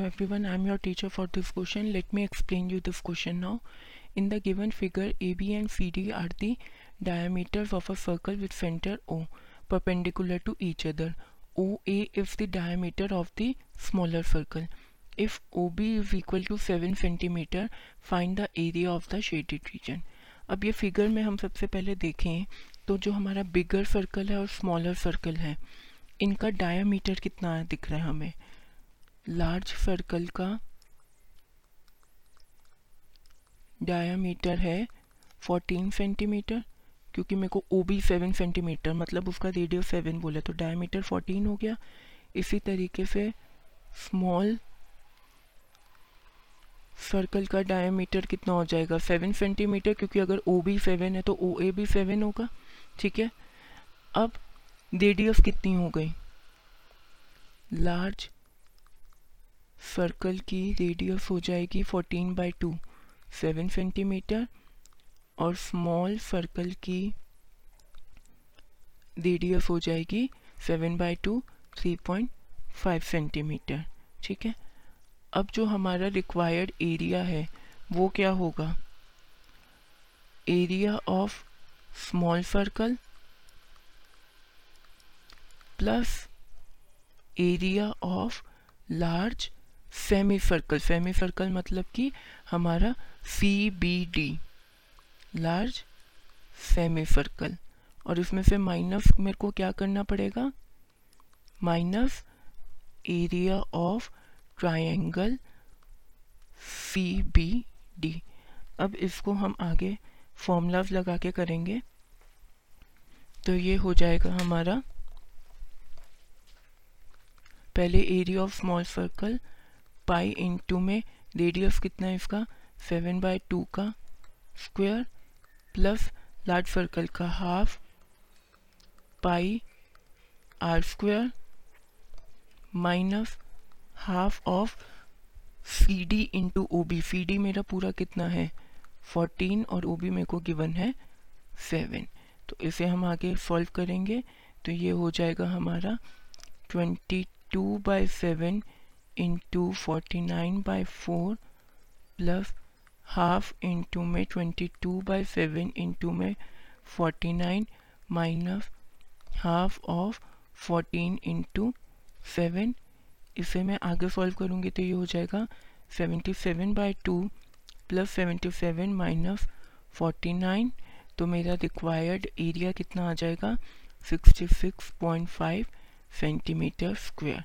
Hello everyone I am your teacher for this question let me explain you this question now in the given figure A B and C D are the diameter of a circle with centre O perpendicular to each other O A is the diameter of the smaller circle if O B is equal to seven centimetre find the area of the shaded region अब ये figure में हम सबसे पहले देखें तो जो हमारा बिगर सर्कल है और स्मॉलर सर्कल है, इनका डायामीटर कितना दिख रहा है हमें? लार्ज सर्कल का डायामीटर है 14 सेंटीमीटर क्योंकि मेरे को ओ बी सेवन सेंटीमीटर मतलब उसका रेडियो सेवन बोला तो डायमीटर 14 हो गया। इसी तरीके से स्मॉल सर्कल का डायमीटर कितना हो जाएगा? सेवन सेंटीमीटर क्योंकि अगर ओ बी सेवन है तो ओ ए भी सेवन होगा, ठीक है? अब रेडियस कितनी हो गई? लार्ज सर्कल की रेडियस हो जाएगी fourteen by two seven centimetre और स्मॉल सर्कल की रेडियस हो जाएगी seven by two three point five centimetre ठीक है? अब जो हमारा रिक्वायर्ड एरिया है, वो क्या होगा? Area of small circle plus area of large semi circle semi circle मतलब कि हमारा C B D large semi circle और इसमें से माइनस मेरे को क्या करना पड़ेगा? Minus area of triangle C B D अब इसको हम आगे फॉर्मूलाज लगा के करेंगे। तो ये हो जाएगा हमारा पहले area of small circle pi into में रेडियस कितना है इसका? सेवन बाय टू का स्क्वायर प्लस लार्ज सर्कल का half pi r square minus half of C D into O B C D मेरा पूरा कितना है? फोर्टीन और ओ बी मेरे को गिवन है सेवन तो इसे हम आगे सॉल्व करेंगे तो ये हो जाएगा हमारा twenty two by seven forty nine by four plus half into में twenty two by seven into में forty nine minus half of fourteen into seven इसे मैं आगे सॉल्व करूँगी तो ये हो जाएगा seventy seven by two plus seventy seven minus forty nine तो मेरा रिक्वायर्ड एरिया कितना आ जाएगा? Sixty six point five centimetre square